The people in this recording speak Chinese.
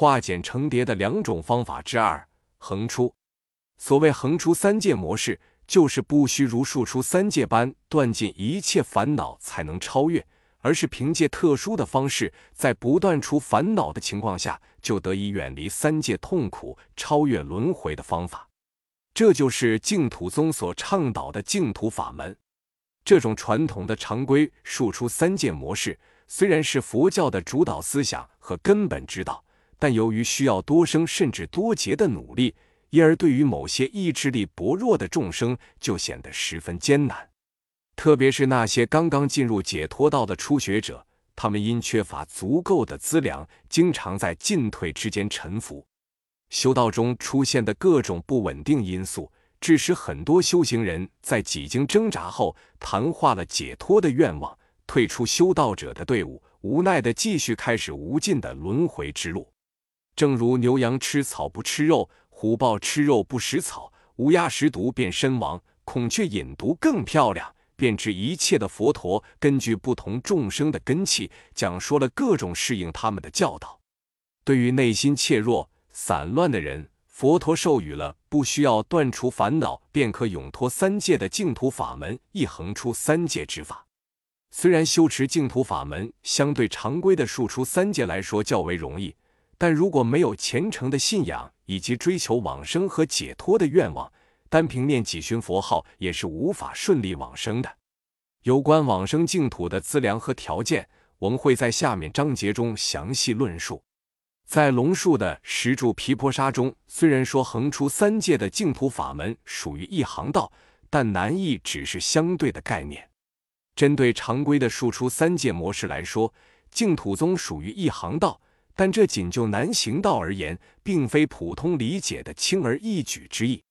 化简成叠的两种方法之二：横出。所谓横出三界模式，就是不需如竖出三界般断尽一切烦恼才能超越，而是凭借特殊的方式，在不断除烦恼的情况下，就得以远离三界痛苦、超越轮回的方法。这就是净土宗所倡导的净土法门。这种传统的常规竖出三界模式，虽然是佛教的主导思想和根本之道，但由于需要多生甚至多劫的努力，因而对于某些意志力薄弱的众生就显得十分艰难。特别是那些刚刚进入解脱道的初学者，他们因缺乏足够的资粮，经常在进退之间沉浮。修道中出现的各种不稳定因素。致使很多修行人在几经挣扎后，谈化了解脱的愿望，退出修道者的队伍，无奈的继续开始无尽的轮回之路。正如牛羊吃草不吃肉，虎豹吃肉不食草，乌鸦食毒便身亡，孔雀饮毒更漂亮。便知一切的佛陀根据不同众生的根器，讲说了各种适应他们的教导。对于内心怯弱、散乱的人。佛陀授予了不需要断除烦恼便可永脱三界的净土法门，一横出三界之法。虽然修持净土法门相对常规的数出三界来说较为容易，但如果没有虔诚的信仰以及追求往生和解脱的愿望，单凭念几旬佛号也是无法顺利往生的。有关往生净土的资粮和条件，我们会在下面章节中详细论述。在龙树的石柱毗婆沙中，虽然说横出三界的净土法门属于一行道，但难易只是相对的概念。针对常规的竖出三界模式来说，净土宗属于一行道，但这仅就难行道而言，并非普通理解的轻而易举之意。